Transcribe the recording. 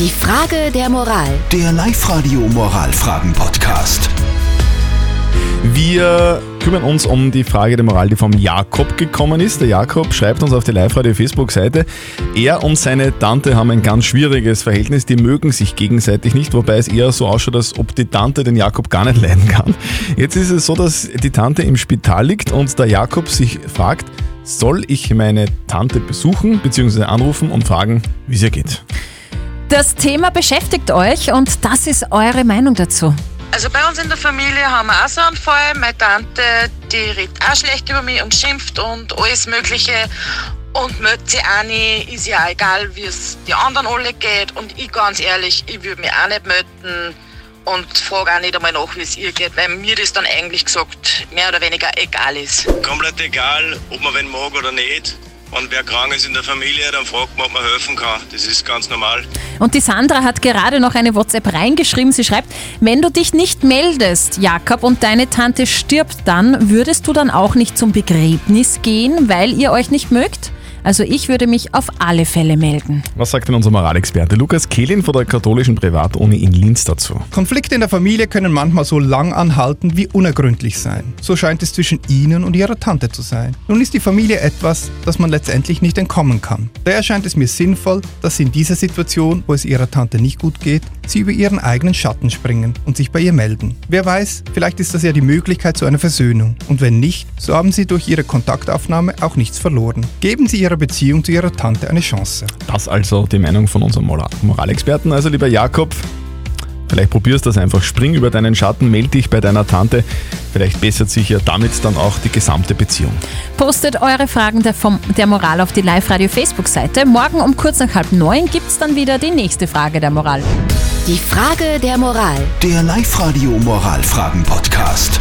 Die Frage der Moral. Der Live-Radio Moralfragen-Podcast. Wir kümmern uns um die Frage der Moral, die vom Jakob gekommen ist. Der Jakob schreibt uns auf die Live-Radio-Facebook-Seite, er und seine Tante haben ein ganz schwieriges Verhältnis, die mögen sich gegenseitig nicht, wobei es eher so ausschaut, als ob die Tante den Jakob gar nicht leiden kann. Jetzt ist es so, dass die Tante im Spital liegt und der Jakob sich fragt, soll ich meine Tante besuchen bzw. anrufen und fragen, wie es ihr geht? Das Thema beschäftigt euch und das ist eure Meinung dazu. Also bei uns in der Familie haben wir auch so einen Fall. Meine Tante, die redet auch schlecht über mich und schimpft und alles Mögliche. Und meldet sich auch nicht, ist ja auch egal, wie es die anderen alle geht. Und ich ganz ehrlich, ich würde mich auch nicht melden und frage auch nicht einmal nach, wie es ihr geht, weil mir das dann eigentlich gesagt mehr oder weniger egal ist. komplett egal, ob man wen mag oder nicht. Wenn wer krank ist in der Familie, dann fragt man, ob man helfen kann. Das ist ganz normal. Und die Sandra hat gerade noch eine WhatsApp reingeschrieben. Sie schreibt, wenn du dich nicht meldest, Jakob, und deine Tante stirbt dann, würdest du dann auch nicht zum Begräbnis gehen, weil ihr euch nicht mögt? Also ich würde mich auf alle Fälle melden. Was sagt denn unser Moralexperte Lukas Kehlin von der katholischen Privatuni in Linz dazu? Konflikte in der Familie können manchmal so lang anhalten wie unergründlich sein. So scheint es zwischen Ihnen und Ihrer Tante zu sein. Nun ist die Familie etwas, das man letztendlich nicht entkommen kann. Daher scheint es mir sinnvoll, dass Sie in dieser Situation, wo es Ihrer Tante nicht gut geht, Sie über Ihren eigenen Schatten springen und sich bei ihr melden. Wer weiß, vielleicht ist das ja die Möglichkeit zu einer Versöhnung. Und wenn nicht, so haben Sie durch Ihre Kontaktaufnahme auch nichts verloren. Geben Sie Ihrer Beziehung zu Ihrer Tante eine Chance. Das also die Meinung von unserem Moral Moralexperten. Also lieber Jakob, vielleicht probierst du das einfach. Spring über deinen Schatten, melde dich bei deiner Tante. Vielleicht bessert sich ja damit dann auch die gesamte Beziehung. Postet eure Fragen der, vom, der Moral auf die Live-Radio-Facebook-Seite. Morgen um kurz nach halb neun gibt es dann wieder die nächste Frage der Moral. Die Frage der Moral. Der Live-Radio Moralfragen-Podcast.